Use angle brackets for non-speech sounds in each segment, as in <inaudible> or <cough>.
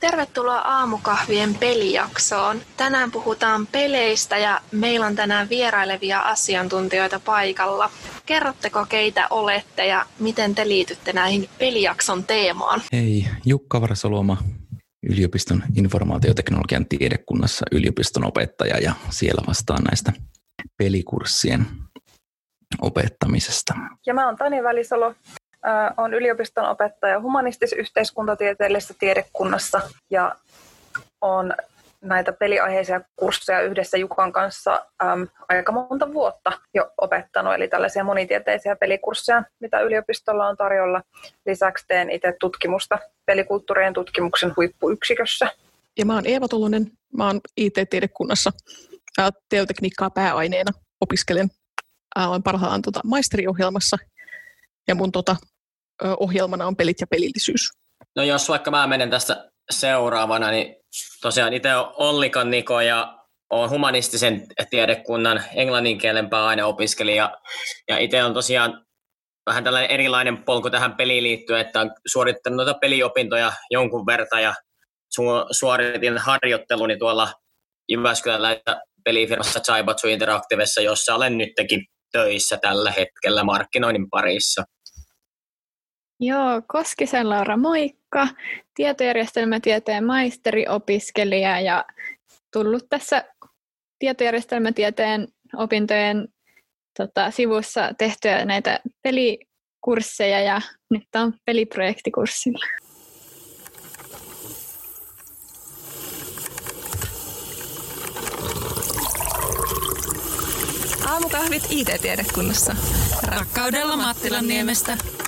Tervetuloa aamukahvien pelijaksoon. Tänään puhutaan peleistä ja meillä on tänään vierailevia asiantuntijoita paikalla. Kerrotteko keitä olette ja miten te liitytte näihin pelijakson teemaan? Hei, Jukka Varsoluoma, yliopiston informaatioteknologian tiedekunnassa yliopiston opettaja ja siellä vastaan näistä pelikurssien opettamisesta. Ja mä oon Tani Välisalo, olen yliopiston opettaja humanistis-yhteiskuntatieteellisessä tiedekunnassa ja on näitä peliaiheisia kursseja yhdessä Jukan kanssa äm, aika monta vuotta jo opettanut, eli tällaisia monitieteisiä pelikursseja, mitä yliopistolla on tarjolla. Lisäksi teen itse tutkimusta pelikulttuurien tutkimuksen huippuyksikössä. Ja mä oon Eeva Tulunen, mä oon IT-tiedekunnassa teotekniikkaa pääaineena opiskelen. Olen parhaillaan tuota maisteriohjelmassa ja mun tota, ohjelmana on pelit ja pelillisyys. No jos vaikka mä menen tästä seuraavana, niin tosiaan itse olen Ollikan Niko ja olen humanistisen tiedekunnan englannin kielen pääaineopiskelija. Ja itse on tosiaan vähän tällainen erilainen polku tähän peliin liittyen, että olen suorittanut noita peliopintoja jonkun verran ja su- suoritin harjoitteluni tuolla Jyväskylällä pelifirmassa Chaibatsu Interactivessa, jossa olen nytkin töissä tällä hetkellä markkinoinnin parissa. Joo, Koskisen Laura, moikka. Tietojärjestelmätieteen maisteriopiskelija ja tullut tässä tietojärjestelmätieteen opintojen tota, sivussa tehtyä näitä pelikursseja ja nyt on peliprojektikurssilla. Aamukahvit IT-tiedekunnassa. Rakkaudella Mattilan niemestä.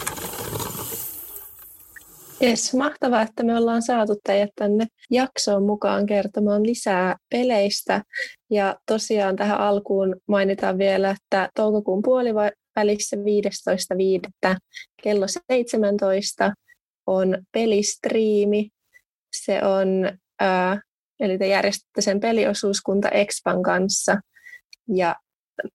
Yes, mahtavaa, että me ollaan saatu teidät tänne jaksoon mukaan kertomaan lisää peleistä. Ja tosiaan tähän alkuun mainitaan vielä, että toukokuun puolivälissä 15.5. kello 17 on pelistriimi. Se on, ää, eli te järjestätte sen peliosuuskunta Expan kanssa ja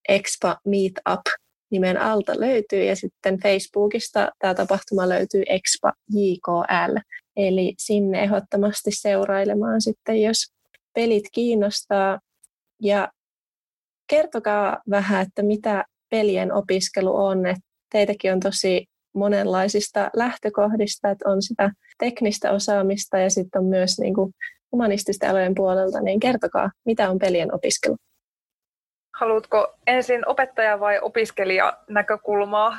Expa Meetup nimen alta löytyy ja sitten Facebookista tämä tapahtuma löytyy Expa JKL. Eli sinne ehdottomasti seurailemaan sitten, jos pelit kiinnostaa. Ja kertokaa vähän, että mitä pelien opiskelu on. Teitäkin on tosi monenlaisista lähtökohdista, että on sitä teknistä osaamista ja sitten on myös niin kuin humanististen alojen puolelta, niin kertokaa, mitä on pelien opiskelu. Haluatko ensin opettaja vai opiskelija näkökulmaa?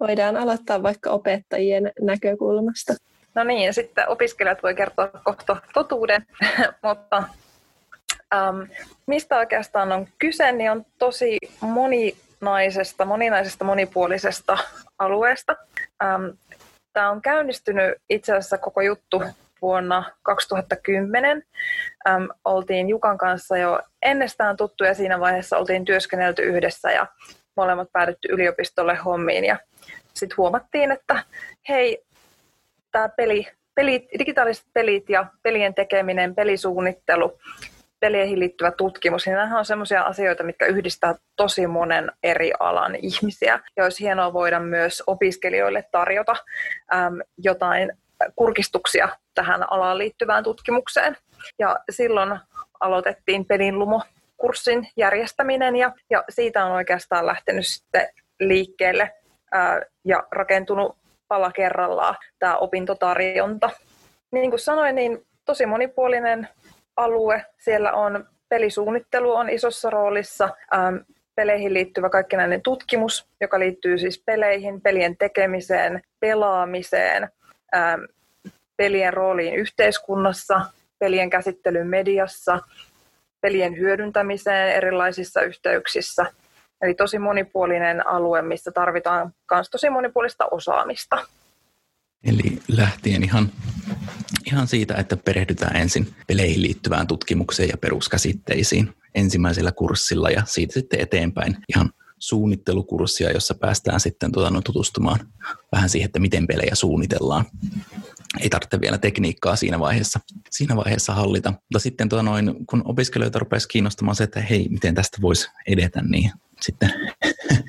Voidaan aloittaa vaikka opettajien näkökulmasta. No niin, sitten opiskelijat voi kertoa kohta totuuden, <laughs> mutta ähm, mistä oikeastaan on kyse, niin on tosi moninaisesta, moninaisesta monipuolisesta alueesta. Ähm, Tämä on käynnistynyt itse asiassa koko juttu vuonna 2010. Äm, oltiin Jukan kanssa jo ennestään tuttuja siinä vaiheessa, oltiin työskennelty yhdessä ja molemmat päädytty yliopistolle hommiin ja sitten huomattiin, että hei, tämä peli, pelit, digitaaliset pelit ja pelien tekeminen, pelisuunnittelu, peleihin liittyvä tutkimus, niin nämä on sellaisia asioita, mitkä yhdistää tosi monen eri alan ihmisiä. Ja olisi hienoa voida myös opiskelijoille tarjota äm, jotain kurkistuksia tähän alaan liittyvään tutkimukseen. Ja silloin aloitettiin pelinlumo kurssin järjestäminen ja, ja siitä on oikeastaan lähtenyt sitten liikkeelle ää, ja rakentunut pala kerrallaan tämä opintotarjonta. Niin kuin sanoin, niin tosi monipuolinen alue. Siellä on pelisuunnittelu on isossa roolissa, ähm, peleihin liittyvä kaikkinainen tutkimus, joka liittyy siis peleihin, pelien tekemiseen, pelaamiseen, pelien rooliin yhteiskunnassa, pelien käsittelyyn mediassa, pelien hyödyntämiseen erilaisissa yhteyksissä. Eli tosi monipuolinen alue, missä tarvitaan myös tosi monipuolista osaamista. Eli lähtien ihan, ihan siitä, että perehdytään ensin peleihin liittyvään tutkimukseen ja peruskäsitteisiin ensimmäisellä kurssilla ja siitä sitten eteenpäin ihan suunnittelukurssia, jossa päästään sitten tuota, no, tutustumaan vähän siihen, että miten pelejä suunnitellaan ei tarvitse vielä tekniikkaa siinä vaiheessa, siinä vaiheessa hallita. Mutta sitten tuota noin, kun opiskelijoita rupesi kiinnostamaan se, että hei, miten tästä voisi edetä, niin sitten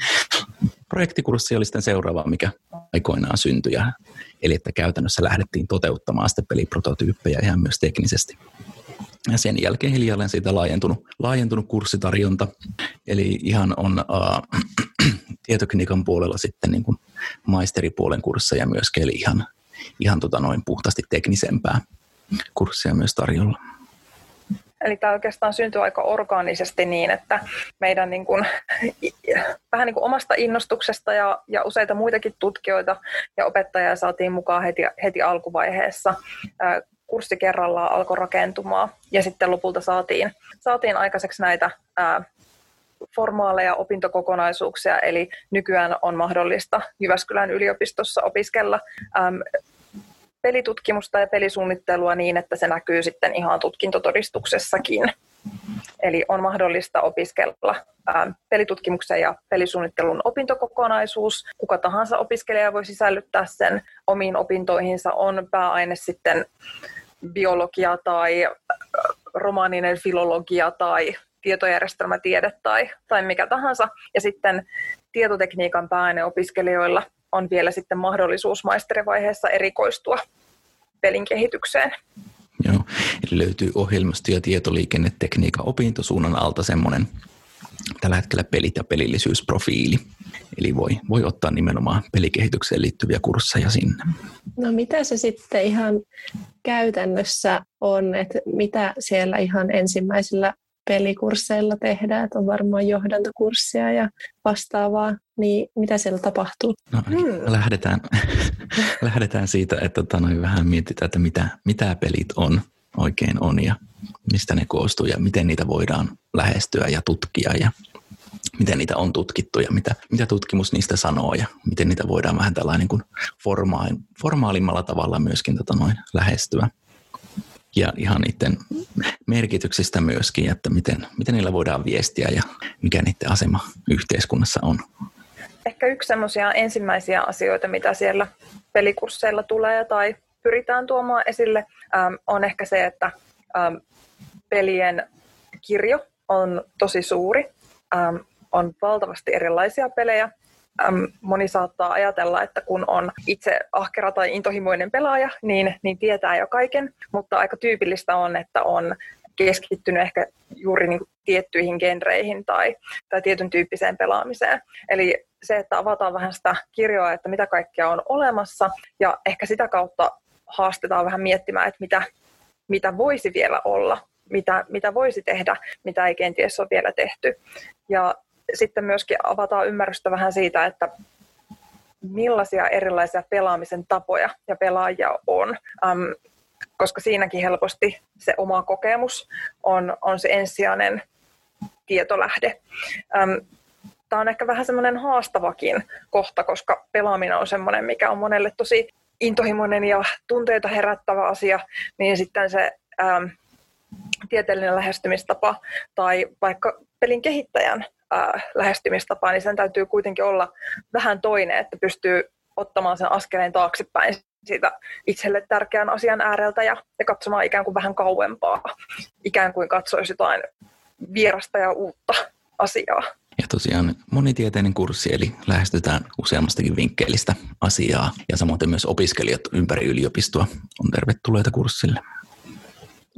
<laughs> projektikurssi oli sitten seuraava, mikä aikoinaan syntyi. Ja, Eli että käytännössä lähdettiin toteuttamaan sitten peliprototyyppejä ihan myös teknisesti. Ja sen jälkeen hiljalleen siitä laajentunut, laajentunut kurssitarjonta. Eli ihan on äh, <clears throat> tietotekniikan puolella sitten niin kuin maisteripuolen kursseja myöskin, eli ihan, ihan tota noin puhtaasti teknisempää kurssia myös tarjolla. Eli tämä oikeastaan syntyi aika orgaanisesti niin, että meidän niin kuin, vähän niin kuin omasta innostuksesta ja, ja useita muitakin tutkijoita ja opettajia saatiin mukaan heti, heti alkuvaiheessa. Kurssi kerrallaan alkoi rakentumaan ja sitten lopulta saatiin, saatiin aikaiseksi näitä ää, formaaleja opintokokonaisuuksia, eli nykyään on mahdollista Jyväskylän yliopistossa opiskella äm, pelitutkimusta ja pelisuunnittelua niin, että se näkyy sitten ihan tutkintotodistuksessakin. Eli on mahdollista opiskella ää, pelitutkimuksen ja pelisuunnittelun opintokokonaisuus. Kuka tahansa opiskelija voi sisällyttää sen omiin opintoihinsa. On pääaine sitten biologia tai romaaninen filologia tai tietojärjestelmätiede tai, tai mikä tahansa. Ja sitten tietotekniikan pääaineopiskelijoilla on vielä sitten mahdollisuus maisterivaiheessa erikoistua pelin kehitykseen. Joo, eli löytyy ohjelmisto- ja tietoliikennetekniikan opintosuunnan alta semmoinen tällä hetkellä pelit ja pelillisyysprofiili. Eli voi, voi ottaa nimenomaan pelikehitykseen liittyviä kursseja sinne. No mitä se sitten ihan käytännössä on, että mitä siellä ihan ensimmäisillä pelikursseilla tehdään, että on varmaan johdantokurssia ja vastaavaa, niin mitä siellä tapahtuu? No, hmm. lähdetään, <laughs> lähdetään siitä, että tota, noin vähän mietitään, että mitä, mitä pelit on oikein on ja mistä ne koostuu ja miten niitä voidaan lähestyä ja tutkia ja miten niitä on tutkittu ja mitä, mitä tutkimus niistä sanoo ja miten niitä voidaan vähän tällainen niin kuin formaalimmalla tavalla myöskin tota noin lähestyä ja ihan niiden merkityksistä myöskin, että miten, miten niillä voidaan viestiä ja mikä niiden asema yhteiskunnassa on. Ehkä yksi semmoisia ensimmäisiä asioita, mitä siellä pelikursseilla tulee tai pyritään tuomaan esille, on ehkä se, että pelien kirjo on tosi suuri. On valtavasti erilaisia pelejä, moni saattaa ajatella, että kun on itse ahkera tai intohimoinen pelaaja, niin, niin tietää jo kaiken, mutta aika tyypillistä on, että on keskittynyt ehkä juuri niin kuin tiettyihin genreihin tai, tai tietyn tyyppiseen pelaamiseen. Eli se, että avataan vähän sitä kirjoa, että mitä kaikkea on olemassa ja ehkä sitä kautta haastetaan vähän miettimään, että mitä, mitä voisi vielä olla, mitä, mitä voisi tehdä, mitä ei kenties ole vielä tehty. Ja sitten myöskin avataan ymmärrystä vähän siitä, että millaisia erilaisia pelaamisen tapoja ja pelaajia on. Um, koska siinäkin helposti se oma kokemus on, on se ensisijainen tietolähde. Um, Tämä on ehkä vähän semmoinen haastavakin kohta, koska pelaaminen on semmoinen, mikä on monelle tosi intohimoinen ja tunteita herättävä asia, niin sitten se um, tieteellinen lähestymistapa tai vaikka pelin kehittäjän äh, lähestymistapa, niin sen täytyy kuitenkin olla vähän toinen, että pystyy ottamaan sen askeleen taaksepäin siitä itselle tärkeän asian ääreltä ja, ja katsomaan ikään kuin vähän kauempaa, ikään kuin katsoisi jotain vierasta ja uutta asiaa. Ja tosiaan monitieteinen kurssi, eli lähestytään useammastakin vinkkelistä asiaa, ja samoin myös opiskelijat ympäri yliopistoa on tervetulleita kurssille.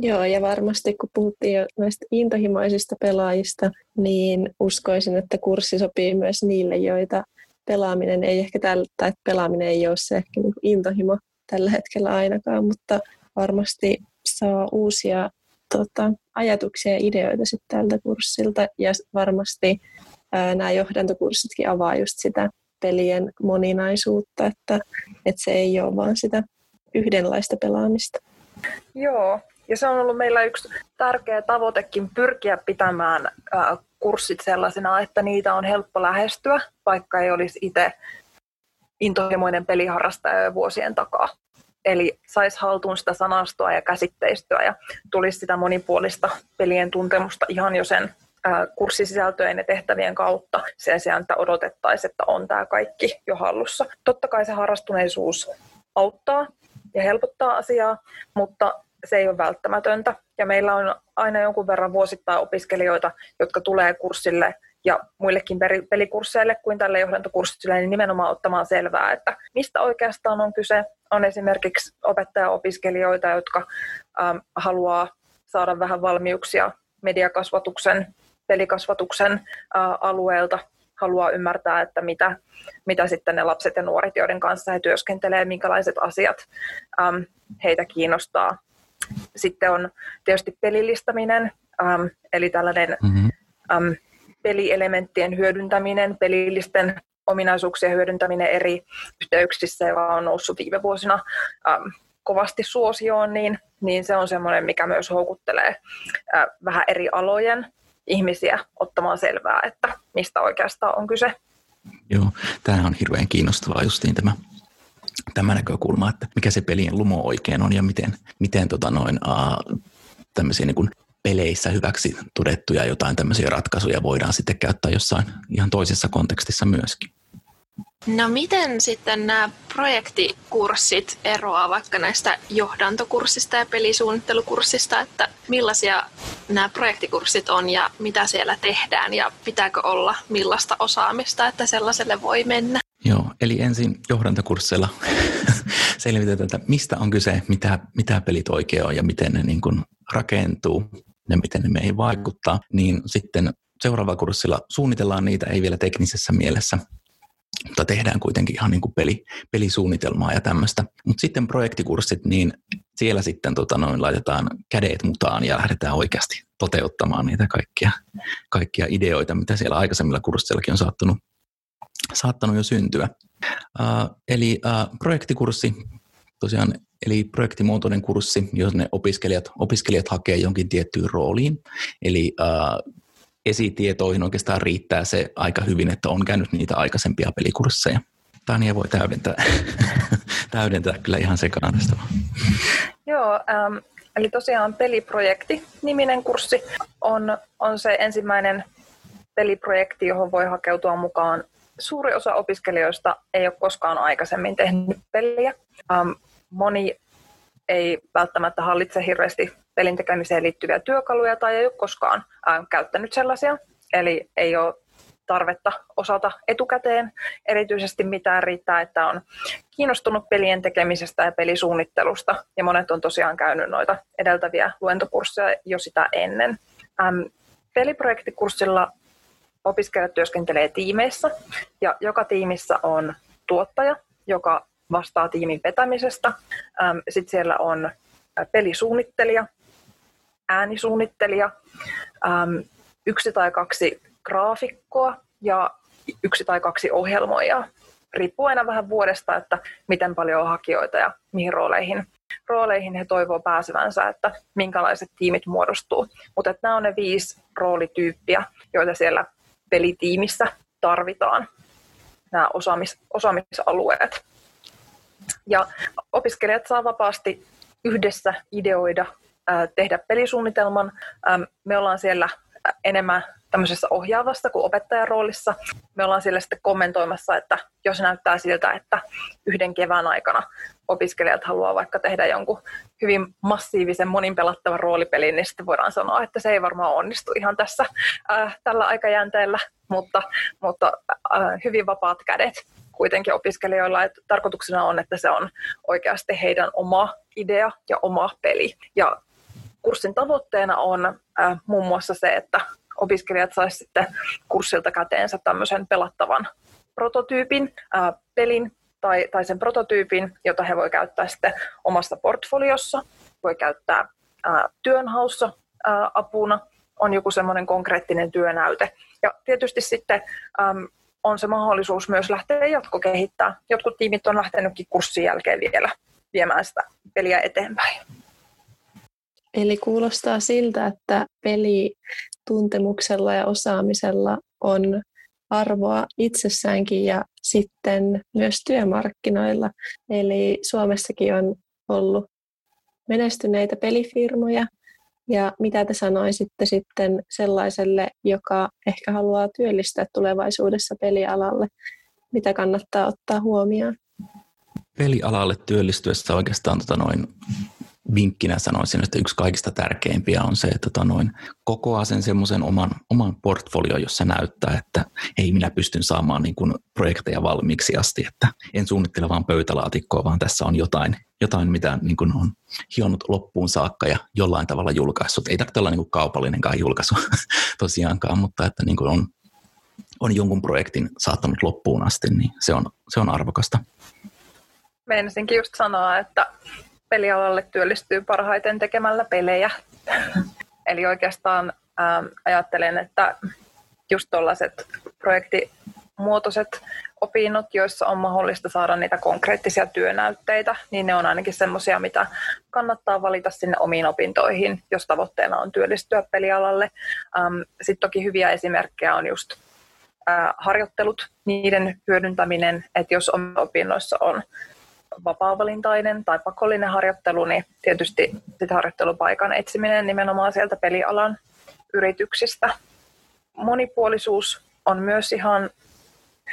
Joo, ja varmasti kun puhuttiin jo näistä intohimoisista pelaajista, niin uskoisin, että kurssi sopii myös niille, joita pelaaminen ei ehkä tällä, tai pelaaminen ei ole se ehkä niin intohimo tällä hetkellä ainakaan, mutta varmasti saa uusia tota, ajatuksia ja ideoita sitten tältä kurssilta, ja varmasti ää, nämä johdantokurssitkin avaa just sitä pelien moninaisuutta, että, että se ei ole vaan sitä yhdenlaista pelaamista. Joo, ja se on ollut meillä yksi tärkeä tavoitekin pyrkiä pitämään kurssit sellaisena, että niitä on helppo lähestyä, vaikka ei olisi itse intohimoinen peliharrastaja jo vuosien takaa. Eli saisi haltuun sitä sanastoa ja käsitteistöä ja tulisi sitä monipuolista pelien tuntemusta ihan jo sen kurssisisältöjen ja tehtävien kautta sen sijaan, että odotettaisiin, että on tämä kaikki jo hallussa. Totta kai se harrastuneisuus auttaa ja helpottaa asiaa, mutta se ei ole välttämätöntä. Ja meillä on aina jonkun verran vuosittain opiskelijoita, jotka tulee kurssille ja muillekin pelikursseille kuin tälle johdantokurssille, niin nimenomaan ottamaan selvää, että mistä oikeastaan on kyse. On esimerkiksi opettaja-opiskelijoita, jotka ähm, haluaa saada vähän valmiuksia mediakasvatuksen, pelikasvatuksen äh, alueelta, haluaa ymmärtää, että mitä, mitä sitten ne lapset ja nuoret, joiden kanssa he työskentelee, minkälaiset asiat ähm, heitä kiinnostaa. Sitten on tietysti pelillistäminen, ähm, eli tällainen mm-hmm. ähm, pelielementtien hyödyntäminen, pelillisten ominaisuuksien hyödyntäminen eri yhteyksissä, joka on noussut viime vuosina ähm, kovasti suosioon, niin, niin se on semmoinen, mikä myös houkuttelee äh, vähän eri alojen ihmisiä ottamaan selvää, että mistä oikeastaan on kyse. Joo, tämähän on hirveän kiinnostavaa justiin tämä, tämä näkökulma, että mikä se pelien lumo oikein on ja miten, miten tota noin, uh, tämmöisiä niin kuin peleissä hyväksi todettuja jotain tämmöisiä ratkaisuja voidaan sitten käyttää jossain ihan toisessa kontekstissa myöskin. No miten sitten nämä projektikurssit eroaa vaikka näistä johdantokurssista ja pelisuunnittelukurssista, että millaisia nämä projektikurssit on ja mitä siellä tehdään ja pitääkö olla millaista osaamista, että sellaiselle voi mennä? Joo, eli ensin johdantokursseilla <laughs> selvitetään, että mistä on kyse, mitä, mitä pelit oikein on ja miten ne niin kuin rakentuu ja miten ne meihin vaikuttaa, niin sitten seuraavalla kurssilla suunnitellaan niitä, ei vielä teknisessä mielessä, mutta tehdään kuitenkin ihan niin kuin peli, pelisuunnitelmaa ja tämmöistä. Mutta sitten projektikurssit, niin siellä sitten tota noin, laitetaan kädet mutaan ja lähdetään oikeasti toteuttamaan niitä kaikkia, kaikkia ideoita, mitä siellä aikaisemmilla kursseillakin on saattanut, saattanut jo syntyä. Uh, eli uh, projektikurssi, tosiaan, eli projektimuotoinen kurssi, jos ne opiskelijat, opiskelijat hakee jonkin tiettyyn rooliin. Eli uh, esitietoihin oikeastaan riittää se aika hyvin, että on käynyt niitä aikaisempia pelikursseja. Tania voi täydentää, <laughs> täydentää kyllä ihan tästä. Joo, ähm, eli tosiaan peliprojekti-niminen kurssi on, on se ensimmäinen peliprojekti, johon voi hakeutua mukaan. Suuri osa opiskelijoista ei ole koskaan aikaisemmin tehnyt peliä. Ähm, moni ei välttämättä hallitse hirveästi pelin tekemiseen liittyviä työkaluja tai ei ole koskaan ää, käyttänyt sellaisia. Eli ei ole tarvetta osata etukäteen erityisesti mitään riittää, että on kiinnostunut pelien tekemisestä ja pelisuunnittelusta. Ja monet on tosiaan käynyt noita edeltäviä luentokursseja jo sitä ennen. Ähm, peliprojektikurssilla opiskelijat työskentelee tiimeissä ja joka tiimissä on tuottaja, joka vastaa tiimin vetämisestä. Sitten siellä on pelisuunnittelija, äänisuunnittelija, yksi tai kaksi graafikkoa ja yksi tai kaksi ohjelmoijaa. Riippuu aina vähän vuodesta, että miten paljon on hakijoita ja mihin rooleihin, rooleihin he toivoo pääsevänsä, että minkälaiset tiimit muodostuu. Mutta nämä on ne viisi roolityyppiä, joita siellä pelitiimissä tarvitaan, nämä osaamis, osaamisalueet. Ja opiskelijat saa vapaasti yhdessä ideoida, tehdä pelisuunnitelman. Me ollaan siellä enemmän tämmöisessä ohjaavassa kuin opettajan roolissa. Me ollaan siellä sitten kommentoimassa, että jos näyttää siltä, että yhden kevään aikana opiskelijat haluaa vaikka tehdä jonkun hyvin massiivisen monin pelattavan roolipelin, niin sitten voidaan sanoa, että se ei varmaan onnistu ihan tässä äh, tällä aikajänteellä, mutta, mutta äh, hyvin vapaat kädet kuitenkin opiskelijoilla, että tarkoituksena on, että se on oikeasti heidän oma idea ja oma peli. Ja kurssin tavoitteena on äh, muun muassa se, että opiskelijat saisivat sitten kurssilta käteensä tämmöisen pelattavan prototyypin, äh, pelin tai, tai sen prototyypin, jota he voi käyttää sitten omassa portfoliossa, voi käyttää äh, työnhaussa äh, apuna, on joku semmoinen konkreettinen työnäyte. Ja tietysti sitten ähm, on se mahdollisuus myös lähteä jatkokehittää. Jotkut tiimit on lähtenytkin kurssin jälkeen vielä viemään sitä peliä eteenpäin. Eli kuulostaa siltä, että pelituntemuksella ja osaamisella on arvoa itsessäänkin ja sitten myös työmarkkinoilla. Eli Suomessakin on ollut menestyneitä pelifirmoja, ja mitä te sanoisitte sitten sellaiselle, joka ehkä haluaa työllistää tulevaisuudessa pelialalle? Mitä kannattaa ottaa huomioon? Pelialalle työllistyessä oikeastaan tota noin, vinkkinä sanoisin, että yksi kaikista tärkeimpiä on se, että tota noin, kokoaa sen semmoisen oman, oman portfolio, jossa näyttää, että ei minä pystyn saamaan niin kuin projekteja valmiiksi asti, että en suunnittele vaan pöytälaatikkoa, vaan tässä on jotain, jotain mitä niin kuin on hionut loppuun saakka ja jollain tavalla julkaissut. Ei tarvitse olla niin kuin kaupallinenkaan julkaisu <laughs> tosiaankaan, mutta että niin kuin on, on jonkun projektin saattanut loppuun asti, niin se on, se on arvokasta. Meinasinkin just sanoa, että pelialalle työllistyy parhaiten tekemällä pelejä. <laughs> Eli oikeastaan ähm, ajattelen, että just tuollaiset projektimuotoiset opinnot, joissa on mahdollista saada niitä konkreettisia työnäytteitä, niin ne on ainakin semmoisia, mitä kannattaa valita sinne omiin opintoihin, jos tavoitteena on työllistyä pelialalle. Ähm, Sitten toki hyviä esimerkkejä on just äh, harjoittelut, niiden hyödyntäminen, että jos opinnoissa on vapaavalintainen tai pakollinen harjoittelu, niin tietysti sit harjoittelupaikan etsiminen nimenomaan sieltä pelialan yrityksistä. Monipuolisuus on myös ihan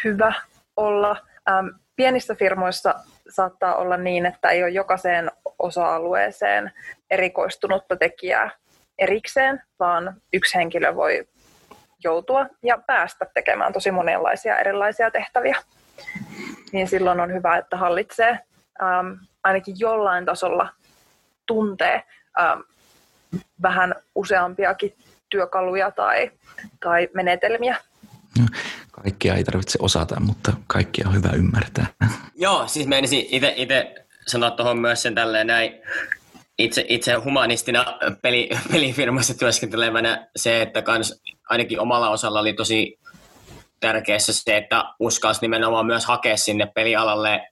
hyvä olla. Ähm, pienissä firmoissa saattaa olla niin, että ei ole jokaiseen osa-alueeseen erikoistunutta tekijää erikseen, vaan yksi henkilö voi joutua ja päästä tekemään tosi monenlaisia erilaisia tehtäviä. Niin silloin on hyvä, että hallitsee ähm, ainakin jollain tasolla tuntee ähm, vähän useampiakin työkaluja tai, tai menetelmiä. No, kaikkia ei tarvitse osata, mutta kaikkia on hyvä ymmärtää. Joo, siis menisin itse sanoa tuohon myös sen tälleen näin, itse, itse humanistina peli, <laughs> pelifirmassa työskentelevänä se, että kans ainakin omalla osalla oli tosi tärkeässä se, että uskalsi nimenomaan myös hakea sinne pelialalle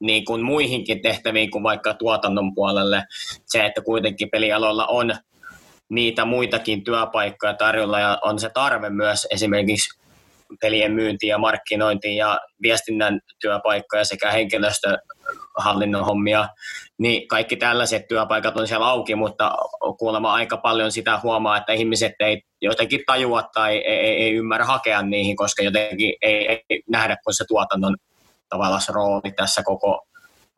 niin kuin muihinkin tehtäviin kuin vaikka tuotannon puolelle. Se, että kuitenkin pelialoilla on niitä muitakin työpaikkoja tarjolla ja on se tarve myös esimerkiksi pelien myyntiin ja markkinointiin ja viestinnän työpaikkoja sekä henkilöstöhallinnon hommia, niin kaikki tällaiset työpaikat on siellä auki, mutta kuulemma aika paljon sitä huomaa, että ihmiset ei jotenkin tajua tai ei, ei, ei ymmärrä hakea niihin, koska jotenkin ei, ei nähdä, kun se tuotannon tavallaan rooli tässä koko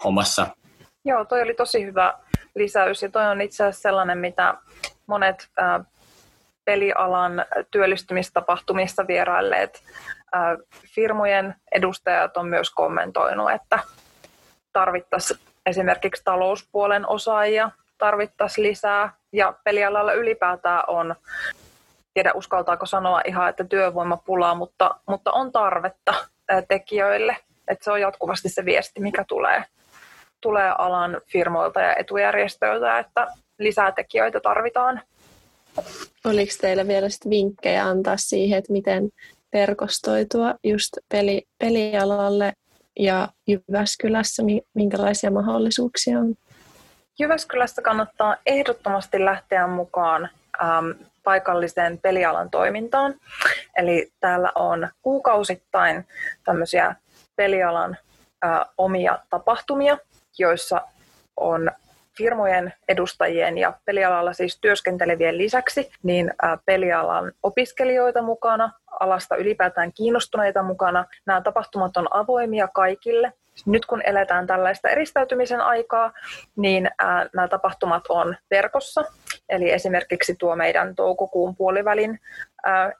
hommassa. Joo, toi oli tosi hyvä lisäys ja toi on itse asiassa sellainen, mitä monet äh, pelialan työllistymistapahtumissa vierailleet äh, firmojen edustajat on myös kommentoinut, että tarvittaisiin esimerkiksi talouspuolen osaajia, tarvittaisiin lisää ja pelialalla ylipäätään on tiedä uskaltaako sanoa ihan, että työvoimapulaa, mutta, mutta on tarvetta tekijöille että se on jatkuvasti se viesti, mikä tulee, tulee alan firmoilta ja etujärjestöiltä, että lisää tekijöitä tarvitaan. Oliko teillä vielä sit vinkkejä antaa siihen, että miten verkostoitua just peli, pelialalle ja Jyväskylässä, minkälaisia mahdollisuuksia on? Jyväskylässä kannattaa ehdottomasti lähteä mukaan ähm, paikalliseen pelialan toimintaan. Eli täällä on kuukausittain tämmöisiä pelialan ä, omia tapahtumia, joissa on firmojen edustajien ja pelialalla siis työskentelevien lisäksi niin ä, pelialan opiskelijoita mukana, alasta ylipäätään kiinnostuneita mukana. Nämä tapahtumat on avoimia kaikille. Nyt kun eletään tällaista eristäytymisen aikaa, niin ä, nämä tapahtumat on verkossa. Eli esimerkiksi tuo meidän toukokuun puolivälin ä,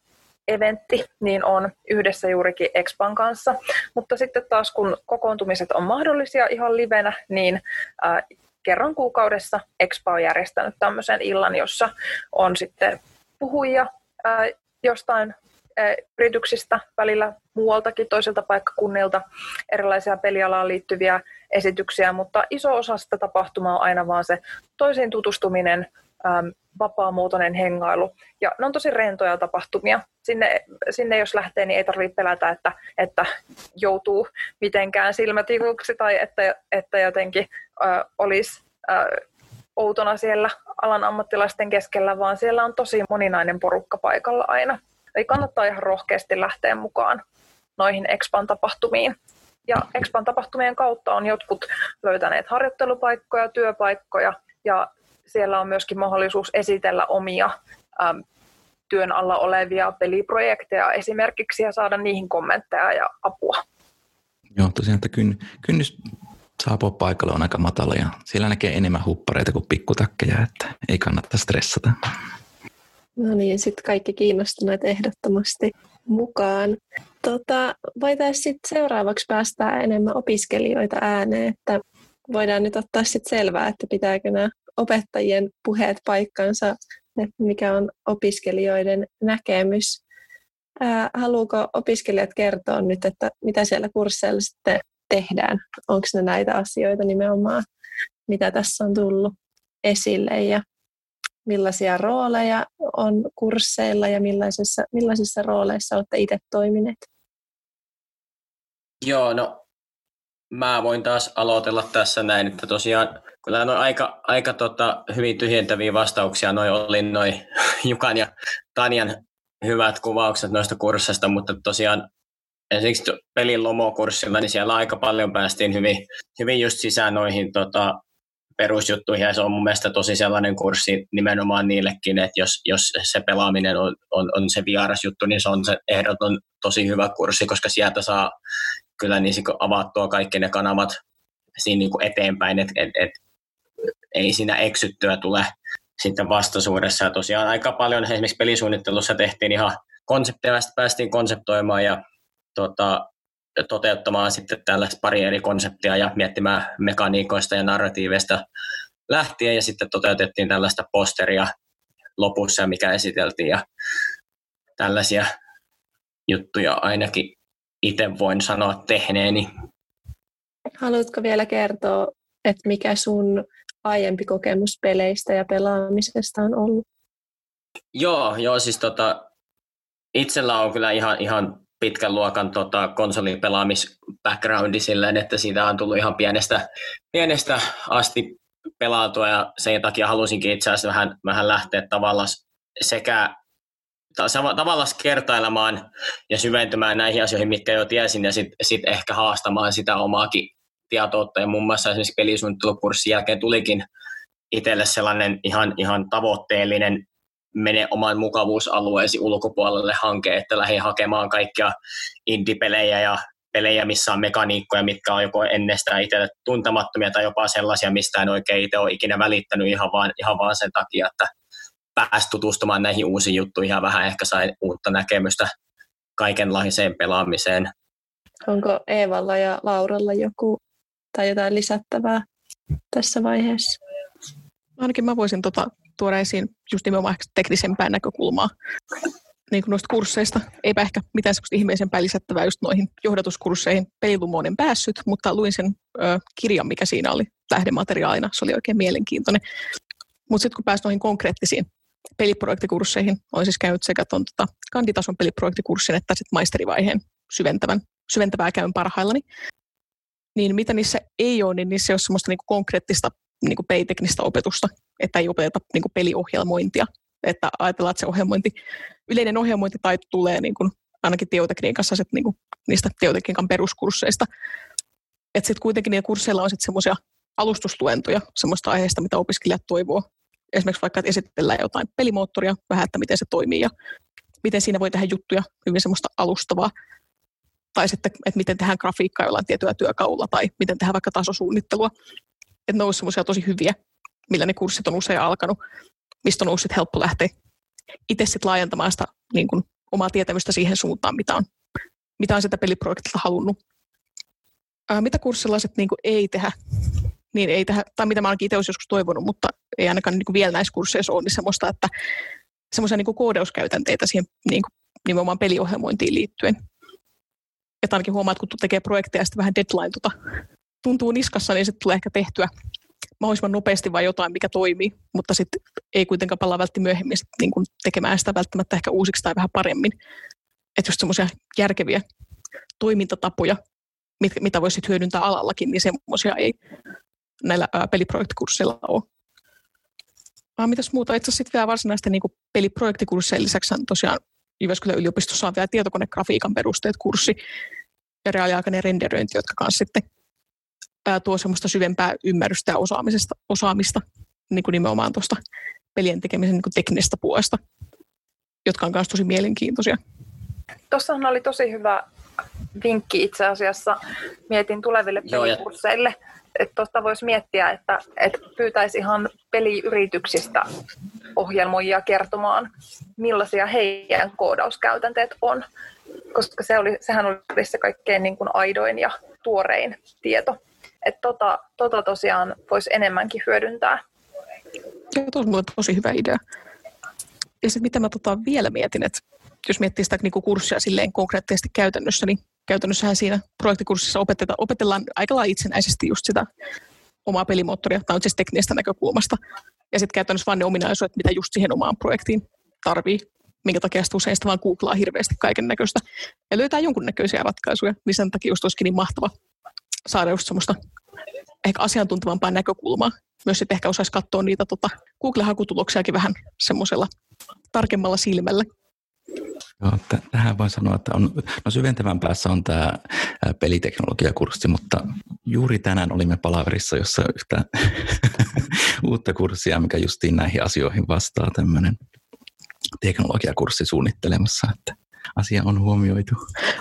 eventti, niin on yhdessä juurikin Expan kanssa. Mutta sitten taas kun kokoontumiset on mahdollisia ihan livenä, niin äh, kerran kuukaudessa Expa on järjestänyt tämmöisen illan, jossa on sitten puhujia äh, jostain äh, yrityksistä, välillä muualtakin toisilta paikkakunnilta, erilaisia pelialaan liittyviä esityksiä, mutta iso osa sitä tapahtumaa on aina vaan se toisiin tutustuminen, ähm, vapaamuotoinen hengailu. Ja ne on tosi rentoja tapahtumia. Sinne, sinne jos lähtee, niin ei tarvitse pelätä, että, että joutuu mitenkään silmätikuksi tai että, että jotenkin äh, olisi äh, outona siellä alan ammattilaisten keskellä, vaan siellä on tosi moninainen porukka paikalla aina. Eli kannattaa ihan rohkeasti lähteä mukaan noihin Expan tapahtumiin. Ja Expan tapahtumien kautta on jotkut löytäneet harjoittelupaikkoja, työpaikkoja ja siellä on myöskin mahdollisuus esitellä omia äm, työn alla olevia peliprojekteja esimerkiksi ja saada niihin kommentteja ja apua. Joo, tosiaan, että kyn, kynnys saapua paikalle on aika matala ja siellä näkee enemmän huppareita kuin pikkutakkeja, että ei kannata stressata. No niin, sitten kaikki kiinnostuneet ehdottomasti mukaan. Tota, voitaisiin sitten seuraavaksi päästää enemmän opiskelijoita ääneen, että voidaan nyt ottaa sitten selvää, että pitääkö nämä opettajien puheet paikkansa, että mikä on opiskelijoiden näkemys. Ää, haluuko opiskelijat kertoa nyt, että mitä siellä kursseilla sitten tehdään? Onko ne näitä asioita nimenomaan, mitä tässä on tullut esille ja millaisia rooleja on kursseilla ja millaisissa, millaisissa rooleissa olette itse toimineet? Joo, no mä voin taas aloitella tässä näin, että tosiaan kyllä on aika, aika tota, hyvin tyhjentäviä vastauksia. Noi oli noin <laughs> Jukan ja Tanjan hyvät kuvaukset noista kursseista, mutta tosiaan esimerkiksi pelin lomokurssilla, niin siellä aika paljon päästiin hyvin, hyvin just sisään noihin tota, perusjuttuihin. Ja se on mun mielestä tosi sellainen kurssi nimenomaan niillekin, että jos, jos se pelaaminen on, on, on se vieras juttu, niin se on se ehdoton tosi hyvä kurssi, koska sieltä saa kyllä niin avattua kaikki ne kanavat siinä niin kuin eteenpäin, että et, et, ei siinä eksyttyä tule sitten vastaisuudessa. Ja tosiaan aika paljon esimerkiksi pelisuunnittelussa tehtiin ihan konsepteja, päästiin konseptoimaan ja tota, toteuttamaan sitten tällaista pari eri konseptia ja miettimään mekaniikoista ja narratiiveista lähtien ja sitten toteutettiin tällaista posteria lopussa, mikä esiteltiin ja tällaisia juttuja ainakin itse voin sanoa tehneeni. Haluatko vielä kertoa, että mikä sun aiempi kokemus peleistä ja pelaamisesta on ollut? Joo, joo siis tota, itsellä on kyllä ihan, ihan pitkän luokan tota, konsolipelaamis-backgroundi silleen, että siitä on tullut ihan pienestä, pienestä asti pelaatua ja sen takia halusinkin itse asiassa vähän, vähän lähteä tavallaan sekä tavallaan kertailemaan ja syventymään näihin asioihin, mitkä jo tiesin, ja sitten sit ehkä haastamaan sitä omaakin tietoutta. Ja muun muassa esimerkiksi pelisuunnittelukurssin jälkeen tulikin itselle sellainen ihan, ihan tavoitteellinen mene oman mukavuusalueesi ulkopuolelle hanke, että lähdin hakemaan kaikkia indie-pelejä ja pelejä, missä on mekaniikkoja, mitkä on joko ennestään itselle tuntemattomia tai jopa sellaisia, mistä en oikein itse ole ikinä välittänyt ihan vaan, ihan vaan sen takia, että pääsi tutustumaan näihin uusiin juttuihin ja vähän ehkä sai uutta näkemystä kaikenlaiseen pelaamiseen. Onko Eevalla ja Lauralla joku tai jotain lisättävää tässä vaiheessa? Ainakin mä voisin tota, tuoda esiin just nimenomaan teknisempää näkökulmaa niin kuin noista kursseista. Eipä ehkä mitään sellaista ihmeisempää lisättävää just noihin johdatuskursseihin pelilumoinen päässyt, mutta luin sen ö, kirjan, mikä siinä oli lähdemateriaalina. Se oli oikein mielenkiintoinen. Mutta sitten kun pääsin noihin konkreettisiin peliprojektikursseihin, olen siis käynyt sekä tuon tota, kanditason peliprojektikurssin että sitten maisterivaiheen syventävän, syventävää käyn parhaillani. Niin mitä niissä ei ole, niin niissä ei ole semmoista niinku konkreettista niinku peliteknistä opetusta, että ei opeteta niinku peliohjelmointia. Että ajatellaan, että se ohjelmointi, yleinen ohjelmointitaito tulee niin kuin ainakin teotekniikassa sit niinku niistä teotekniikan peruskursseista. Että sitten kuitenkin niillä kursseilla on sitten semmoisia alustusluentoja semmoista aiheesta, mitä opiskelijat toivoo esimerkiksi vaikka, että esitellään jotain pelimoottoria, vähän, että miten se toimii ja miten siinä voi tehdä juttuja hyvin semmoista alustavaa. Tai sitten, että miten tehdään grafiikkaa jollain tietyllä työkalulla tai miten tehdään vaikka tasosuunnittelua. Että ne olisi semmoisia tosi hyviä, millä ne kurssit on usein alkanut, mistä on ollut helppo lähteä itse sitten laajentamaan sitä niin kuin, omaa tietämystä siihen suuntaan, mitä on, mitä on sitä peliprojektilta halunnut. Ää, mitä kurssilla sitten niin ei tehdä? Niin ei tehdä, tai mitä mä ainakin itse joskus toivonut, mutta ei ainakaan niin kuin vielä näissä kursseissa ole, niin semmoista, että semmoisia niin koodeuskäytänteitä siihen niin kuin, nimenomaan peliohjelmointiin liittyen. Että ainakin huomaat, että kun tekee projekteja ja sitten vähän deadline tota, tuntuu niskassa, niin sitten tulee ehkä tehtyä mahdollisimman nopeasti vai jotain, mikä toimii, mutta sitten ei kuitenkaan palaa välttämättä myöhemmin sit, niin kuin tekemään sitä välttämättä ehkä uusiksi tai vähän paremmin. Että just semmoisia järkeviä toimintatapoja, mit, mitä voisi hyödyntää alallakin, niin semmoisia ei näillä ää, peliprojektikursseilla ole. Ah, mitäs muuta? Itse asiassa vielä varsinaisten niin peliprojektikurssien lisäksi on tosiaan Jyväskylän yliopistossa on vielä tietokonegrafiikan perusteet kurssi ja reaaliaikainen renderöinti, jotka kanssa sitten ää, tuo semmoista syvempää ymmärrystä ja osaamisesta, osaamista niin kuin nimenomaan tuosta pelien tekemisen niin kuin teknisestä puolesta, jotka on myös tosi mielenkiintoisia. Tuossa oli tosi hyvä vinkki itse asiassa. Mietin tuleville pelikursseille, että tuosta voisi miettiä, että, että pyytäisi ihan peliyrityksistä ohjelmoijia kertomaan, millaisia heidän koodauskäytänteet on, koska se oli, sehän oli se kaikkein niin kuin aidoin ja tuorein tieto. Että tota, tota tosiaan voisi enemmänkin hyödyntää. Joo, tuo on tosi hyvä idea. Ja sitten mitä mä tota vielä mietin, että jos miettii sitä niin kurssia silleen konkreettisesti käytännössä, niin käytännössähän siinä projektikurssissa opetetaan, opetellaan aika lailla itsenäisesti just sitä omaa pelimoottoria, tai siis teknisestä näkökulmasta. Ja sitten käytännössä vaan ne ominaisuudet, mitä just siihen omaan projektiin tarvii, minkä takia sitten usein sitä vaan googlaa hirveästi kaiken näköistä ja löytää jonkunnäköisiä ratkaisuja, niin sen takia just olisikin niin mahtava saada just semmoista ehkä asiantuntevampaa näkökulmaa. Myös sitten ehkä osaisi katsoa niitä tota, Google-hakutuloksiakin vähän semmoisella tarkemmalla silmällä. Joo, t- tähän voin sanoa, että on, no syventävän päässä on tämä peliteknologiakurssi, mutta juuri tänään olimme palaverissa, jossa yhtä <laughs> uutta kurssia, mikä justiin näihin asioihin vastaa tämmöinen teknologiakurssi suunnittelemassa, että asia on huomioitu.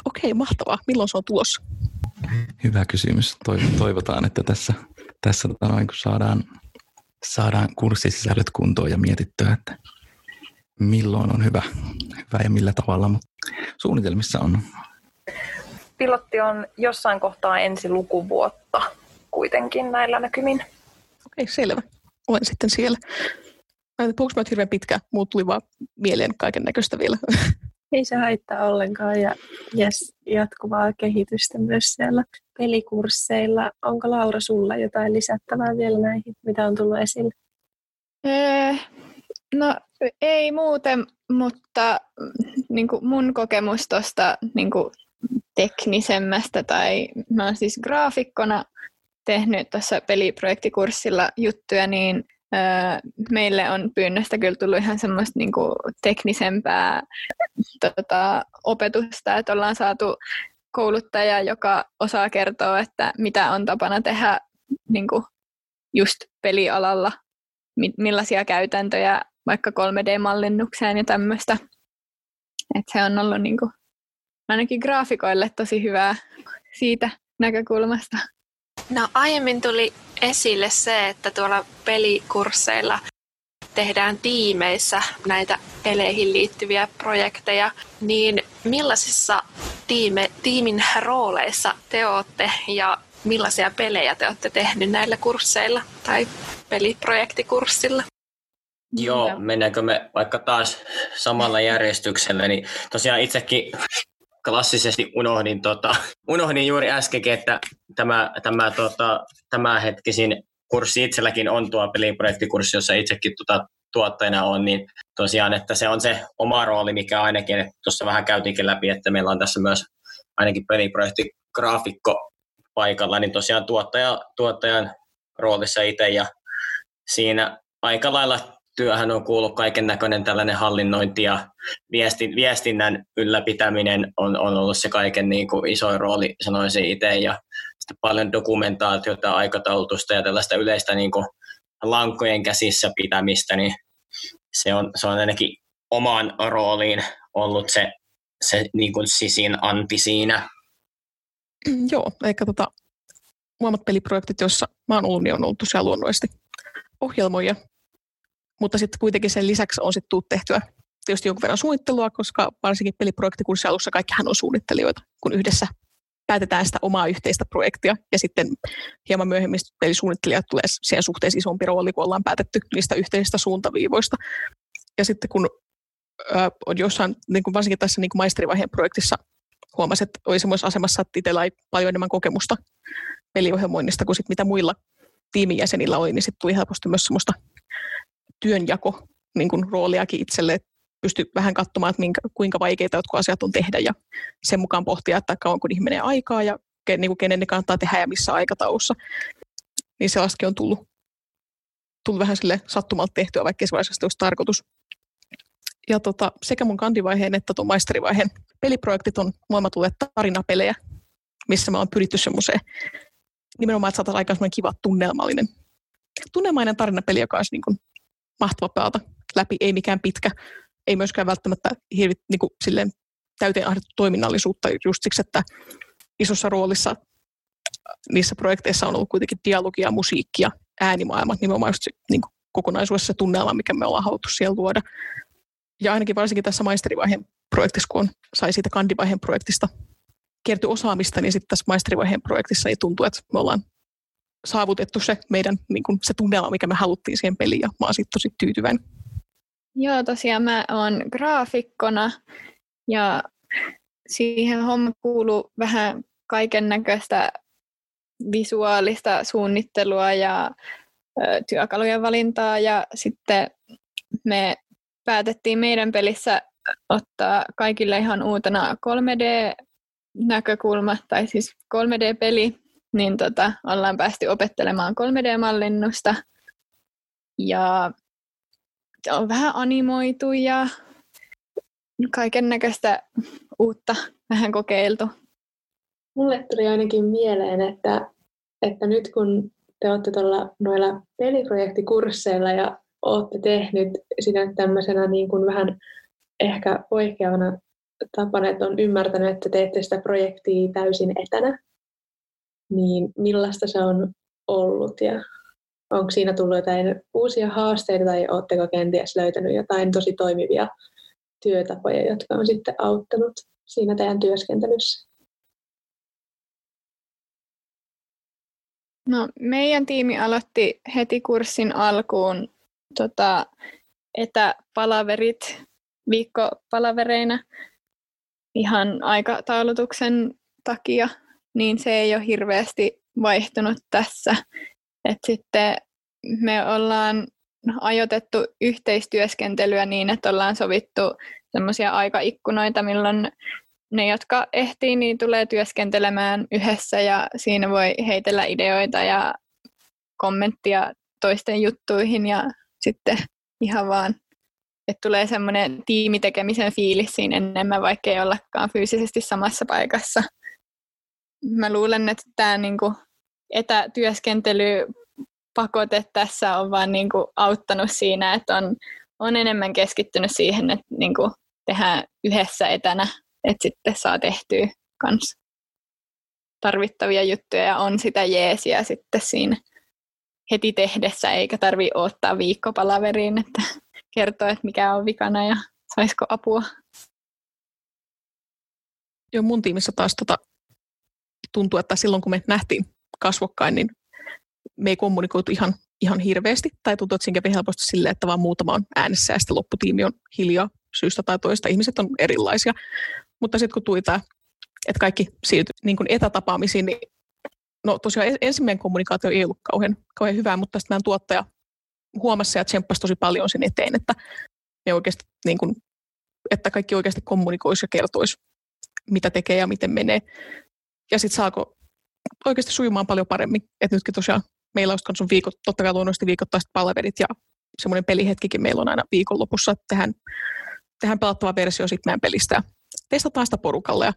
Okei, mahtavaa. Milloin se on tulossa? Hyvä kysymys. Toivotaan, että tässä, tässä tota noin, kun saadaan, saadaan kurssisisällöt kuntoon ja mietittyä, että milloin on hyvä, hyvä ja millä tavalla, mutta suunnitelmissa on. Pilotti on jossain kohtaa ensi lukuvuotta kuitenkin näillä näkymin. Okei, selvä. Olen sitten siellä. Puhuinko mä hirveän pitkä? Muut tuli vaan mieleen kaiken näköistä vielä. <laughs> Ei se haittaa ollenkaan ja yes, jatkuvaa kehitystä myös siellä pelikursseilla. Onko Laura sulla jotain lisättävää vielä näihin, mitä on tullut esille? Ee, no ei muuten, mutta niin kuin mun kokemus tuosta niin teknisemmästä tai mä oon siis graafikkona tehnyt tuossa peliprojektikurssilla juttuja, niin meille on pyynnöstä kyllä tullut ihan semmoista niin kuin teknisempää tota, opetusta, että ollaan saatu kouluttaja, joka osaa kertoa, että mitä on tapana tehdä niin kuin just pelialalla, millaisia käytäntöjä vaikka 3D-mallinnukseen ja tämmöistä. Että se on ollut niin kuin, ainakin graafikoille tosi hyvää siitä näkökulmasta. No aiemmin tuli esille se, että tuolla pelikursseilla tehdään tiimeissä näitä peleihin liittyviä projekteja, niin millaisissa tiime, tiimin rooleissa te olette ja millaisia pelejä te olette tehneet näillä kursseilla tai peliprojektikurssilla? Joo, mennäänkö me vaikka taas samalla järjestyksellä, niin tosiaan itsekin klassisesti unohdin, tota, unohdin juuri äskenkin, että tämä, tämä, tota, tämä hetkisin kurssi itselläkin on tuo peliprojektikurssi, jossa itsekin tuota, tuottajana on, niin tosiaan, että se on se oma rooli, mikä ainakin, että tuossa vähän käytiinkin läpi, että meillä on tässä myös ainakin peliprojektigraafikko paikalla, niin tosiaan tuottaja, tuottajan roolissa itse ja siinä aika lailla työhön on kuullut kaiken näköinen tällainen hallinnointi ja viestin, viestinnän ylläpitäminen on, on ollut se kaiken niin kuin iso rooli, sanoisin itse, ja sitten paljon dokumentaatiota, aikataulutusta ja tällaista yleistä niin kuin lankojen käsissä pitämistä, niin se on, se on ainakin omaan rooliin ollut se, se niin kuin sisin anti siinä. <clears throat> Joo, eikä tota, muomat peliprojektit, joissa mä oon ollut, niin on ollut tosiaan luonnollisesti ohjelmoija mutta sitten kuitenkin sen lisäksi on sitten tullut tehtyä tietysti jonkun verran suunnittelua, koska varsinkin peliprojektikurssin alussa kaikkihan on suunnittelijoita, kun yhdessä päätetään sitä omaa yhteistä projektia ja sitten hieman myöhemmin pelisuunnittelijat tulee siihen suhteessa isompi rooli, kun ollaan päätetty niistä yhteisistä suuntaviivoista. Ja sitten kun ö, on jossain, niin kuin varsinkin tässä niin kuin maisterivaiheen projektissa huomasi, että oli semmoisessa asemassa, että itsellä ei paljon enemmän kokemusta peliohjelmoinnista kuin sit mitä muilla tiimin jäsenillä oli, niin sitten tuli helposti myös semmoista työnjako niin kuin rooliakin itselle, että pystyy vähän katsomaan, että minkä, kuinka vaikeita jotkut asiat on tehdä ja sen mukaan pohtia, että kauanko niihin menee aikaa ja niin kuin kenen ne kannattaa tehdä ja missä aikataulussa. Niin sellaistakin on tullut, tullut vähän sille sattumalta tehtyä, vaikka se olisi tarkoitus. Ja tota, sekä mun kandivaiheen että tuon maisterivaiheen peliprojektit on molemmat tulleet tarinapelejä, missä me on pyritty semmoiseen nimenomaan, että saataisiin aika kiva tunnelmallinen, tunnelmainen tarinapeli, joka olisi niin kuin mahtava pelata läpi, ei mikään pitkä, ei myöskään välttämättä hirvit, niin kuin, silleen, täyteen ahdettu toiminnallisuutta just siksi, että isossa roolissa niissä projekteissa on ollut kuitenkin dialogia, musiikkia, äänimaailmat, nimenomaan just se, niin kuin kokonaisuudessa se tunnelma, mikä me ollaan haluttu siellä luoda. Ja ainakin varsinkin tässä maisterivaiheen projektissa, kun on, sai siitä kandivaiheen projektista kerty osaamista, niin sitten tässä maisterivaiheen projektissa ei tuntu, että me ollaan saavutettu se meidän niin kuin se tunnelma, mikä me haluttiin siihen peliin, ja mä oon siitä tosi tyytyväinen. Joo, tosiaan mä oon graafikkona, ja siihen homma kuuluu vähän kaiken näköistä visuaalista suunnittelua ja ö, työkalujen valintaa ja sitten me päätettiin meidän pelissä ottaa kaikille ihan uutena 3D-näkökulma, tai siis 3D-peli, niin tota, ollaan päästy opettelemaan 3D-mallinnusta. Ja on vähän animoitu ja kaiken näköistä uutta vähän kokeiltu. Mulle tuli ainakin mieleen, että, että nyt kun te olette tuolla noilla peliprojektikursseilla ja olette tehnyt sitä tämmöisenä niin kuin vähän ehkä poikkeavana tapana, että on ymmärtänyt, että teette sitä projektia täysin etänä, niin millaista se on ollut ja onko siinä tullut jotain uusia haasteita tai oletteko kenties löytänyt jotain tosi toimivia työtapoja, jotka on sitten auttanut siinä teidän työskentelyssä? No, meidän tiimi aloitti heti kurssin alkuun tota, etäpalaverit viikkopalavereina ihan aikataulutuksen takia, niin se ei ole hirveästi vaihtunut tässä. Et sitten me ollaan ajoitettu yhteistyöskentelyä niin, että ollaan sovittu semmoisia aikaikkunoita, milloin ne, jotka ehtii, niin tulee työskentelemään yhdessä ja siinä voi heitellä ideoita ja kommenttia toisten juttuihin ja sitten ihan vaan, että tulee semmoinen tiimitekemisen fiilis siinä enemmän, vaikka ei ollakaan fyysisesti samassa paikassa. Mä luulen, että tämä niinku etätyöskentely pakote tässä on vaan niinku auttanut siinä, että on, on enemmän keskittynyt siihen, että niinku tehdään yhdessä etänä että sitten saa tehtyä kans tarvittavia juttuja ja on sitä jeesiä sitten siinä heti tehdessä, eikä tarvi odottaa viikkopalaveriin, että kertoo, että mikä on vikana ja saisiko apua. Joo, mun tiimissä taas tota, tuntuu, että silloin kun me nähtiin kasvokkain, niin me ei kommunikoitu ihan, ihan hirveästi, tai tuntuu, että siinä kävi helposti silleen, että vaan muutama on äänessä ja sitten lopputiimi on hiljaa syystä tai toista. Ihmiset on erilaisia. Mutta sitten kun tuli tämä, että kaikki siirtyi niin kuin etätapaamisiin, niin no tosiaan ensimmäinen kommunikaatio ei ollut kauhean, kauhean hyvää, mutta sitten tuottaja huomasi ja tsemppasi tosi paljon sen eteen, että me oikeasti niin kuin, että kaikki oikeasti kommunikoisi ja kertoisi, mitä tekee ja miten menee. Ja sitten saako oikeasti sujumaan paljon paremmin. Että nytkin tosiaan meillä on viikot, totta kai luonnollisesti viikoittaiset palaverit ja semmoinen pelihetkikin meillä on aina viikonlopussa, että tehdään, tehdään pelattava versio sitten meidän pelistä testataan sitä porukalle ja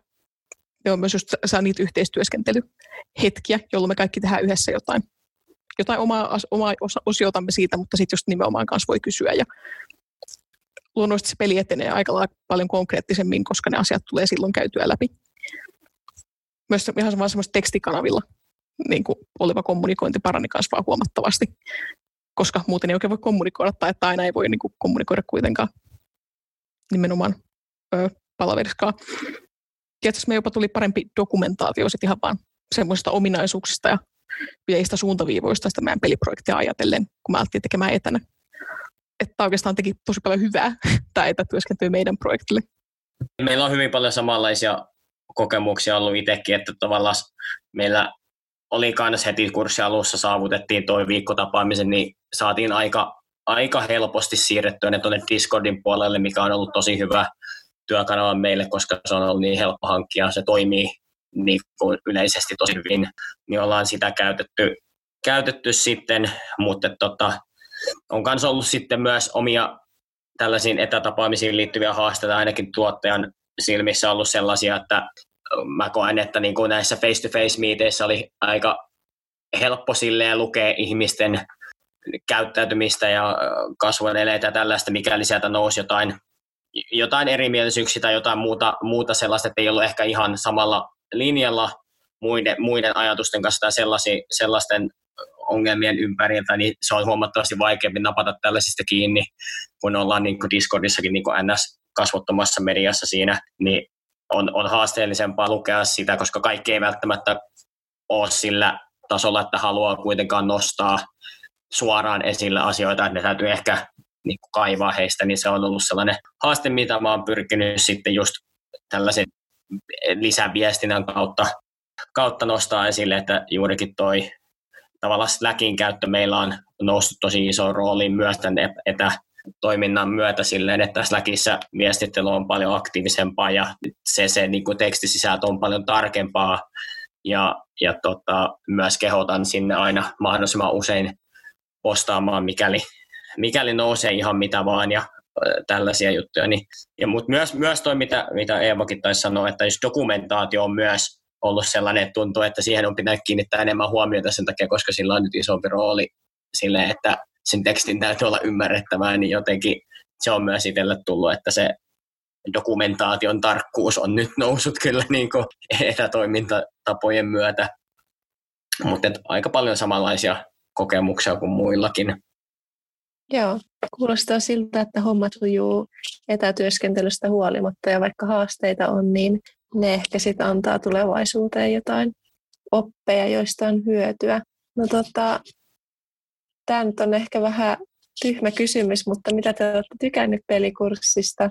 ne on myös just saa niitä yhteistyöskentelyhetkiä, jolloin me kaikki tehdään yhdessä jotain, jotain omaa, omaa osiotamme siitä, mutta sitten just nimenomaan kanssa voi kysyä ja luonnollisesti se peli etenee aika paljon konkreettisemmin, koska ne asiat tulee silloin käytyä läpi. Myös ihan vaan semmoista tekstikanavilla niin kuin oleva kommunikointi parani kanssa vaan huomattavasti, koska muuten ei oikein voi kommunikoida tai että aina ei voi niin kuin kommunikoida kuitenkaan nimenomaan ö, palaveriskaan. Tietysti me jopa tuli parempi dokumentaatio sitten ihan vaan semmoisista ominaisuuksista ja yleistä suuntaviivoista sitä meidän peliprojektia ajatellen, kun me alettiin tekemään etänä. Että oikeastaan teki tosi paljon hyvää <laughs> tämä etätyöskentely meidän projektille. Meillä on hyvin paljon samanlaisia kokemuksia ollut itsekin, että tavallaan meillä oli kanssa heti kurssi alussa saavutettiin toi viikkotapaamisen, niin saatiin aika, aika helposti siirrettyä ne tuonne Discordin puolelle, mikä on ollut tosi hyvä työkanava meille, koska se on ollut niin helppo hankkia, se toimii niin kuin yleisesti tosi hyvin, niin ollaan sitä käytetty, käytetty sitten, mutta tota, on myös ollut sitten myös omia tällaisiin etätapaamisiin liittyviä haasteita ainakin tuottajan silmissä ollut sellaisia, että mä koen, että niin kuin näissä face-to-face meeteissä oli aika helppo silleen lukea ihmisten käyttäytymistä ja kasvun eleitä ja tällaista, mikäli sieltä nousi jotain jotain erimielisyyksiä tai jotain muuta, muuta sellaista, että ei ollut ehkä ihan samalla linjalla, muiden, muiden ajatusten kanssa tai sellaisi, sellaisten ongelmien ympäriltä, niin se on huomattavasti vaikeampi napata tällaisista kiinni, kun ollaan niin kuin Discordissakin niin kuin NS-kasvottomassa mediassa siinä, niin on, on haasteellisempaa lukea sitä, koska kaikki ei välttämättä ole sillä tasolla, että haluaa kuitenkaan nostaa suoraan esille asioita, että ne täytyy ehkä niin kuin kaivaa heistä, niin se on ollut sellainen haaste, mitä mä oon pyrkinyt sitten just tällaisen lisäviestinnän kautta, kautta nostaa esille, että juurikin toi tavallaan Slackin käyttö meillä on noussut tosi iso rooliin myös tämän etätoiminnan myötä silleen, että Slackissa viestittely on paljon aktiivisempaa ja se, se niin kuin tekstisisältö on paljon tarkempaa ja, ja tota, myös kehotan sinne aina mahdollisimman usein postaamaan, mikäli, mikäli nousee ihan mitä vaan ja tällaisia juttuja. Niin, ja, mutta myös, myös toi, mitä, mitä Eevakin taisi sanoa, että jos dokumentaatio on myös ollut sellainen, että tuntuu, että siihen on pitänyt kiinnittää enemmän huomiota sen takia, koska sillä on nyt isompi rooli sille, että sen tekstin täytyy olla ymmärrettävää, niin jotenkin se on myös itselle tullut, että se dokumentaation tarkkuus on nyt noussut kyllä niin kuin etätoimintatapojen myötä. Mutta aika paljon samanlaisia kokemuksia kuin muillakin. Joo, kuulostaa siltä, että homma sujuu etätyöskentelystä huolimatta ja vaikka haasteita on, niin ne ehkä sitten antaa tulevaisuuteen jotain oppeja, joista on hyötyä. No tota, tämä nyt on ehkä vähän tyhmä kysymys, mutta mitä te olette tykännyt pelikurssista,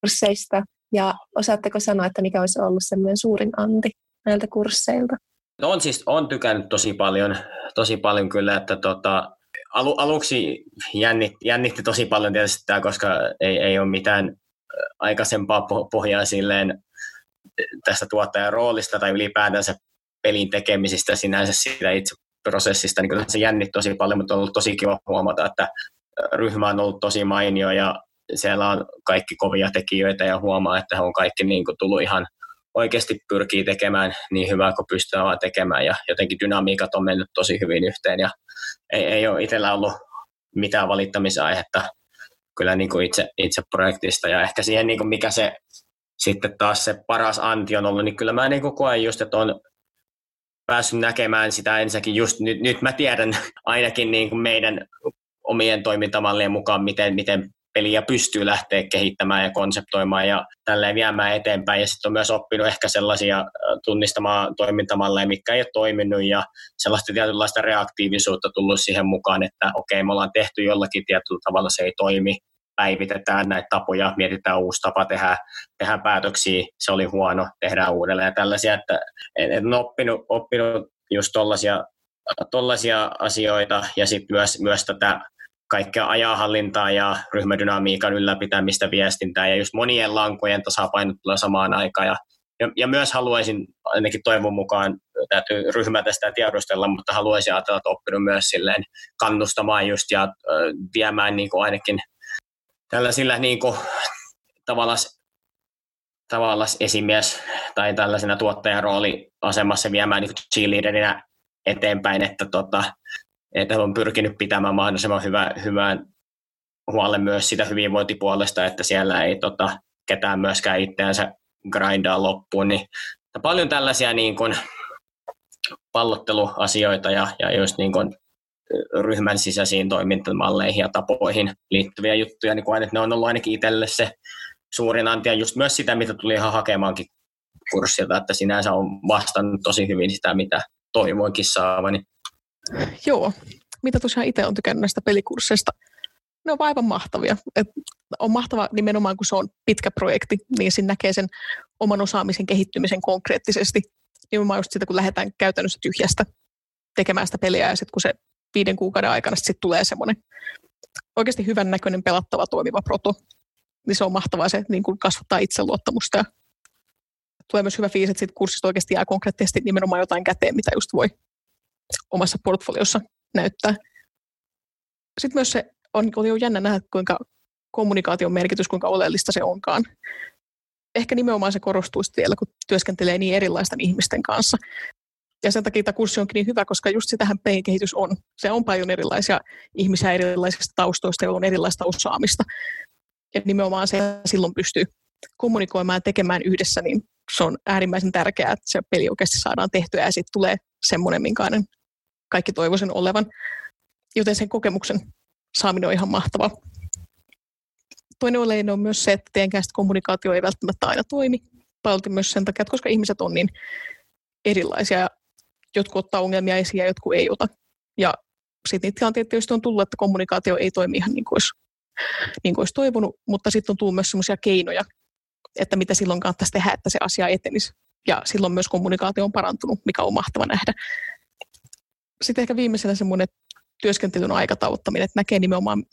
kursseista ja osaatteko sanoa, että mikä olisi ollut semmoinen suurin anti näiltä kursseilta? No on siis, on tykännyt tosi paljon, tosi paljon kyllä, että tota, alu, aluksi jännitti, jännitti tosi paljon tietysti tämä, koska ei, ei ole mitään aikaisempaa pohjaa silleen tästä tuottajan roolista tai ylipäätänsä pelin tekemisistä sinänsä siitä itse prosessista, niin kyllä se jännitti tosi paljon, mutta on ollut tosi kiva huomata, että ryhmä on ollut tosi mainio ja siellä on kaikki kovia tekijöitä ja huomaa, että he on kaikki niin kuin tullut ihan oikeasti pyrkii tekemään niin hyvää kuin pystyy vaan tekemään ja jotenkin dynamiikat on mennyt tosi hyvin yhteen ja ei, ei ole itsellä ollut mitään valittamisaihetta kyllä niin kuin itse, itse projektista ja ehkä siihen niin kuin mikä se sitten taas se paras anti on ollut, niin kyllä mä niin kuin koen just, että on päässyt näkemään sitä ensinnäkin just nyt, nyt mä tiedän <laughs> ainakin niin kuin meidän omien toimintamallien mukaan, miten, miten peliä pystyy lähteä kehittämään ja konseptoimaan ja tälleen viemään eteenpäin. Ja sitten on myös oppinut ehkä sellaisia tunnistamaan toimintamalleja, mikä ei ole toiminut ja sellaista tietynlaista reaktiivisuutta tullut siihen mukaan, että okei, me ollaan tehty jollakin tietyllä tavalla, se ei toimi, päivitetään näitä tapoja, mietitään uusi tapa tehdä, tehdä päätöksiä, se oli huono, tehdään uudelleen ja tällaisia, että en, en oppinut, oppinut just tollaisia, tollaisia asioita ja sitten myös, myös tätä kaikkea ajahallintaa ja ryhmädynamiikan ylläpitämistä viestintää ja just monien lankojen tasapainottelua samaan aikaan. Ja, ja, ja myös haluaisin, ainakin toivon mukaan, täytyy ryhmä tästä tiedostella, mutta haluaisin ajatella, että oppinut myös silleen kannustamaan just ja äh, viemään niin kuin ainakin tällaisilla niin kuin, tavallaan tavallaan esimies tai tällaisena tuottajan rooliasemassa viemään niin cheerleaderinä eteenpäin, että tota, että on pyrkinyt pitämään mahdollisimman hyvä, hyvän huolen myös sitä hyvinvointipuolesta, että siellä ei tota, ketään myöskään itseänsä grindaa loppuun. Niin, paljon tällaisia niin kuin, pallotteluasioita ja, ja just niin kuin, ryhmän sisäisiin toimintamalleihin ja tapoihin liittyviä juttuja, niin kuin ne on ollut ainakin itselle se suurin antia, just myös sitä, mitä tuli ihan hakemaankin kurssilta, että sinänsä on vastannut tosi hyvin sitä, mitä toivoinkin saavani. Joo, mitä tosiaan itse on tykännyt näistä pelikursseista. Ne on aivan mahtavia. Et on mahtava nimenomaan, kun se on pitkä projekti, niin siinä näkee sen oman osaamisen kehittymisen konkreettisesti. Nimenomaan just sitä, kun lähdetään käytännössä tyhjästä tekemään sitä peliä ja sitten kun se viiden kuukauden aikana sitten tulee semmoinen oikeasti hyvän näköinen, pelattava, toimiva proto, niin se on mahtavaa, se niin kuin kasvattaa itseluottamusta ja tulee myös hyvä fiilis, että siitä kurssista oikeasti jää konkreettisesti nimenomaan jotain käteen, mitä just voi omassa portfoliossa näyttää. Sitten myös se on, oli jo jännä nähdä, kuinka kommunikaation merkitys, kuinka oleellista se onkaan. Ehkä nimenomaan se korostuu vielä, kun työskentelee niin erilaisten ihmisten kanssa. Ja sen takia tämä kurssi onkin niin hyvä, koska just sitähän kehitys on. Se on paljon erilaisia ihmisiä erilaisista taustoista, joilla on erilaista osaamista. Ja nimenomaan se silloin pystyy kommunikoimaan ja tekemään yhdessä, niin se on äärimmäisen tärkeää, että se peli oikeasti saadaan tehtyä ja sitten tulee semmoinen, minkäinen kaikki toivoisen olevan. Joten sen kokemuksen saaminen on ihan mahtavaa. Toinen oleellinen on myös se, että teidän kommunikaatio ei välttämättä aina toimi. Paljon myös sen takia, että koska ihmiset on niin erilaisia ja jotkut ottaa ongelmia esiin ja jotkut ei ota. Ja sitten niitä tilanteita tietysti on tullut, että kommunikaatio ei toimi ihan niin kuin olisi, niin kuin olisi toivonut, mutta sitten on tullut myös sellaisia keinoja, että mitä silloin kannattaisi tehdä, että se asia etenisi. Ja silloin myös kommunikaatio on parantunut, mikä on mahtava nähdä. Sitten ehkä viimeisellä semmoinen työskentelyn aikatauttaminen, että näkee nimenomaan,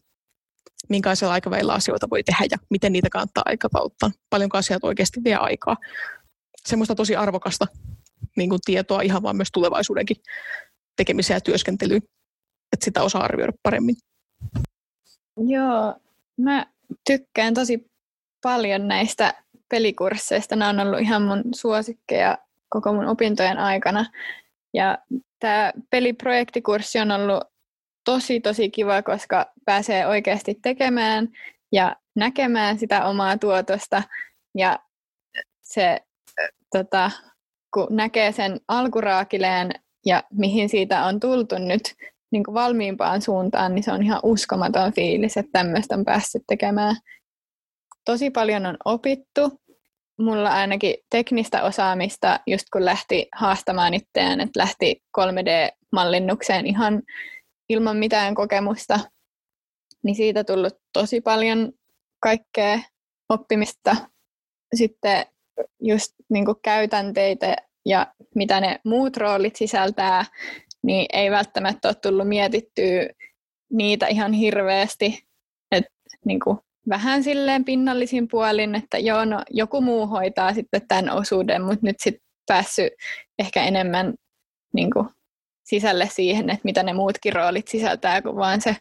minkälaisella aikavälillä asioita voi tehdä ja miten niitä kannattaa aikatauttaa. Paljonko asiat oikeasti vie aikaa. Semmoista tosi arvokasta niin kuin tietoa ihan vaan myös tulevaisuudenkin tekemiseen ja työskentelyyn, että sitä osaa arvioida paremmin. Joo, mä tykkään tosi paljon näistä pelikursseista. Nämä on ollut ihan mun suosikkeja koko mun opintojen aikana. Ja tämä peliprojektikurssi on ollut tosi tosi kiva, koska pääsee oikeasti tekemään ja näkemään sitä omaa tuotosta. Ja se, tota, kun näkee sen alkuraakileen ja mihin siitä on tultu nyt niin kuin valmiimpaan suuntaan, niin se on ihan uskomaton fiilis, että tämmöistä on päässyt tekemään. Tosi paljon on opittu. Mulla ainakin teknistä osaamista, just kun lähti haastamaan itseään, että lähti 3D-mallinnukseen ihan ilman mitään kokemusta, niin siitä tullut tosi paljon kaikkea oppimista. Sitten just niin käytänteitä ja mitä ne muut roolit sisältää, niin ei välttämättä ole tullut mietittyä niitä ihan hirveästi. Et, niin kuin, vähän silleen pinnallisin puolin, että joo, no, joku muu hoitaa sitten tämän osuuden, mutta nyt sitten päässyt ehkä enemmän niin kuin, sisälle siihen, että mitä ne muutkin roolit sisältää, kuin vaan se,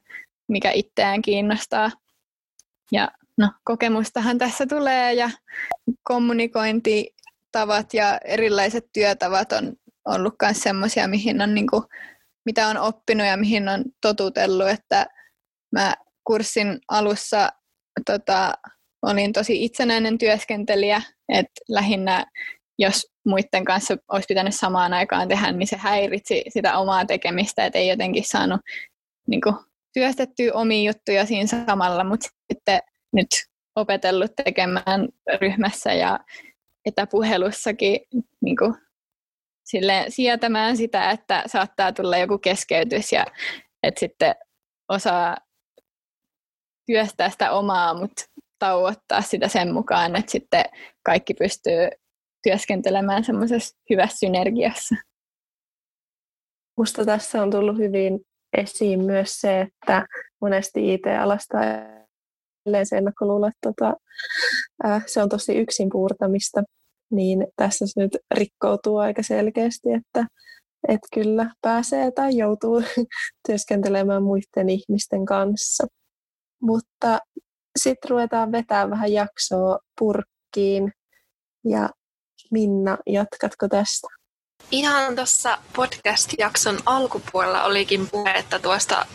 mikä itseään kiinnostaa. Ja no, kokemustahan tässä tulee ja kommunikointitavat ja erilaiset työtavat on ollut myös semmoisia, mihin on niinku, mitä on oppinut ja mihin on totutellut, että mä kurssin alussa tota, olin tosi itsenäinen työskentelijä, että lähinnä jos muiden kanssa olisi pitänyt samaan aikaan tehdä, niin se häiritsi sitä omaa tekemistä, että ei jotenkin saanut niin kuin, työstettyä omia juttuja siinä samalla, mutta sitten nyt opetellut tekemään ryhmässä ja etäpuhelussakin niin kuin, sille sietämään sitä, että saattaa tulla joku keskeytys ja että sitten osaa työstää sitä omaa, mutta tauottaa sitä sen mukaan, että sitten kaikki pystyy työskentelemään semmoisessa hyvässä synergiassa. Minusta tässä on tullut hyvin esiin myös se, että monesti IT-alasta se ennakkoluulo, että tota, äh, se on tosi yksin puurtamista, niin tässä se nyt rikkoutuu aika selkeästi, että et kyllä pääsee tai joutuu <laughs> työskentelemään muiden ihmisten kanssa. Mutta sitten ruvetaan vetää vähän jaksoa purkkiin ja Minna, jatkatko tästä? Ihan tuossa podcast-jakson alkupuolella olikin puhetta tuosta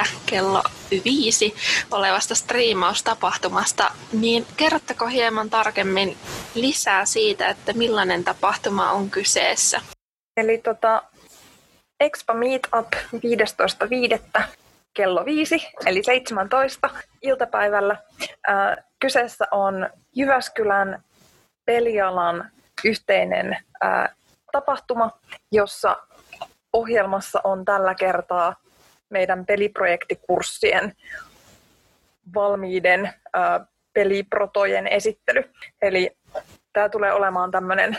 15.5. kello 5 olevasta striimaustapahtumasta, niin kerrottako hieman tarkemmin lisää siitä, että millainen tapahtuma on kyseessä? Eli tota, Expo Meetup 15.5. kello 5, eli 17 iltapäivällä. Äh, kyseessä on Jyväskylän pelialan yhteinen ää, tapahtuma, jossa ohjelmassa on tällä kertaa meidän peliprojektikurssien valmiiden ää, peliprotojen esittely. Eli tämä tulee olemaan tämmöinen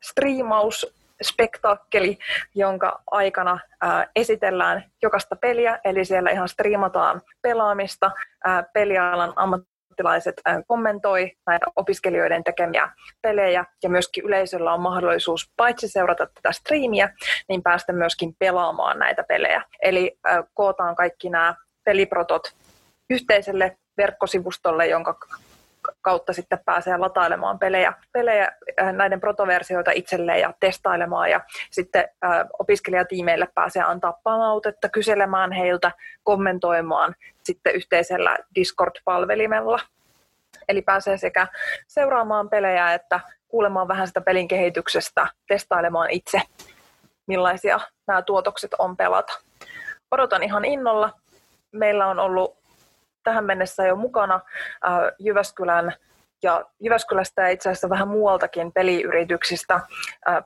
striimaus spektaakkeli, jonka aikana ää, esitellään jokaista peliä, eli siellä ihan striimataan pelaamista, ää, pelialan ammat ammattilaiset kommentoi näitä opiskelijoiden tekemiä pelejä ja myöskin yleisöllä on mahdollisuus paitsi seurata tätä striimiä, niin päästä myöskin pelaamaan näitä pelejä. Eli kootaan kaikki nämä peliprotot yhteiselle verkkosivustolle, jonka kautta sitten pääsee latailemaan pelejä, pelejä näiden protoversioita itselleen ja testailemaan ja sitten opiskelijatiimeille pääsee antaa palautetta, kyselemään heiltä, kommentoimaan sitten yhteisellä Discord-palvelimella. Eli pääsee sekä seuraamaan pelejä että kuulemaan vähän sitä pelin kehityksestä, testailemaan itse, millaisia nämä tuotokset on pelata. Odotan ihan innolla. Meillä on ollut tähän mennessä jo mukana äh, Jyväskylän ja Jyväskylästä ja itse asiassa vähän muualtakin peliyrityksistä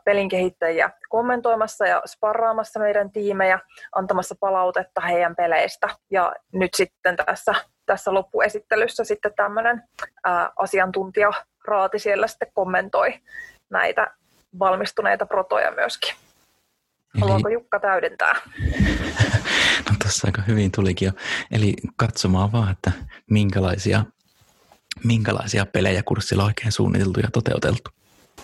pelin kehittäjiä kommentoimassa ja sparraamassa meidän tiimejä, antamassa palautetta heidän peleistä. Ja nyt sitten tässä, tässä loppuesittelyssä sitten tämmöinen asiantuntija Raati siellä sitten kommentoi näitä valmistuneita protoja myöskin. Haluaako Jukka täydentää? <laughs> No tuossa aika hyvin tulikin jo. Eli katsomaan vaan, että minkälaisia, minkälaisia pelejä kurssilla oikein suunniteltu ja toteuteltu.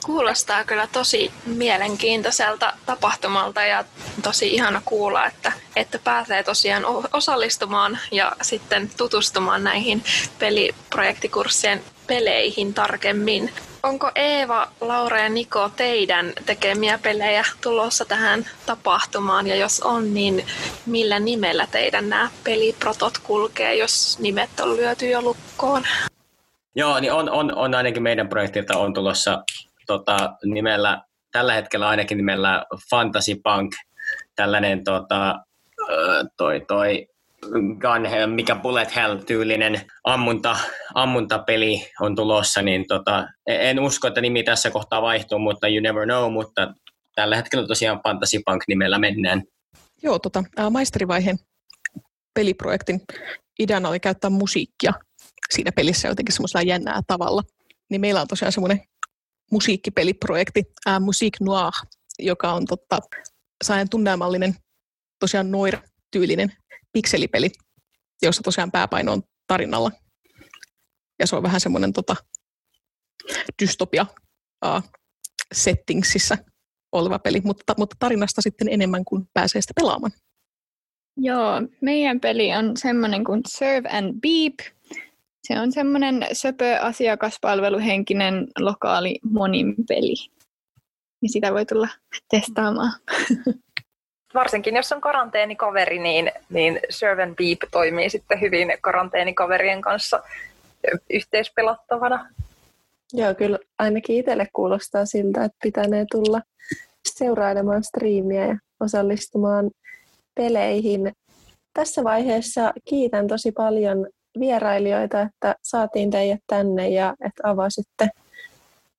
Kuulostaa kyllä tosi mielenkiintoiselta tapahtumalta ja tosi ihana kuulla, että, että pääsee tosiaan osallistumaan ja sitten tutustumaan näihin peliprojektikurssien peleihin tarkemmin. Onko Eeva, Laura ja Niko teidän tekemiä pelejä tulossa tähän tapahtumaan? Ja jos on, niin millä nimellä teidän nämä peliprotot kulkee, jos nimet on lyöty jo lukkoon? Joo, niin on, on, on ainakin meidän projektilta on tulossa tota, nimellä, tällä hetkellä ainakin nimellä Fantasy Punk, tällainen tota, toi, toi Gun, mikä Bullet Hell-tyylinen ammunta, ammuntapeli on tulossa, niin tota, en usko, että nimi tässä kohtaa vaihtuu, mutta you never know, mutta tällä hetkellä tosiaan Fantasy Punk nimellä mennään. Joo, tota, maisterivaiheen peliprojektin ideana oli käyttää musiikkia siinä pelissä jotenkin semmoisella jännää tavalla. Niin meillä on tosiaan semmoinen musiikkipeliprojekti, ää, Musique Noir, joka on totta, saajan tunnelmallinen, tosiaan noir-tyylinen pikselipeli, jossa tosiaan pääpaino on tarinalla. Ja se on vähän semmoinen tota, dystopia uh, settingsissä oleva peli, mutta, mutta tarinasta sitten enemmän kuin pääsee sitä pelaamaan. Joo, meidän peli on semmoinen kuin Serve and Beep. Se on semmoinen söpö asiakaspalveluhenkinen lokaali monin peli. Ja sitä voi tulla testaamaan. <laughs> varsinkin jos on karanteenikaveri, niin, niin Serve and Beep toimii sitten hyvin karanteenikaverien kanssa yhteispelattavana. Joo, kyllä ainakin itselle kuulostaa siltä, että pitänee tulla seurailemaan striimiä ja osallistumaan peleihin. Tässä vaiheessa kiitän tosi paljon vierailijoita, että saatiin teidät tänne ja että avasitte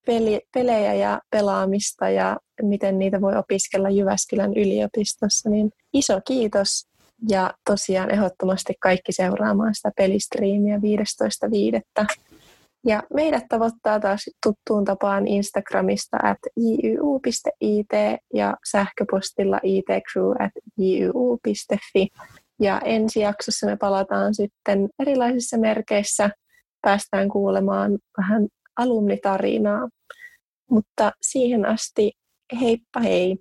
peli, pelejä ja pelaamista ja miten niitä voi opiskella Jyväskylän yliopistossa, niin iso kiitos ja tosiaan ehdottomasti kaikki seuraamaan sitä pelistriimiä 15.5. Ja meidät tavoittaa taas tuttuun tapaan Instagramista at jyu.it ja sähköpostilla itcrew at. Ja ensi jaksossa me palataan sitten erilaisissa merkeissä. Päästään kuulemaan vähän alumnitarinaa. Mutta siihen asti heippa hei!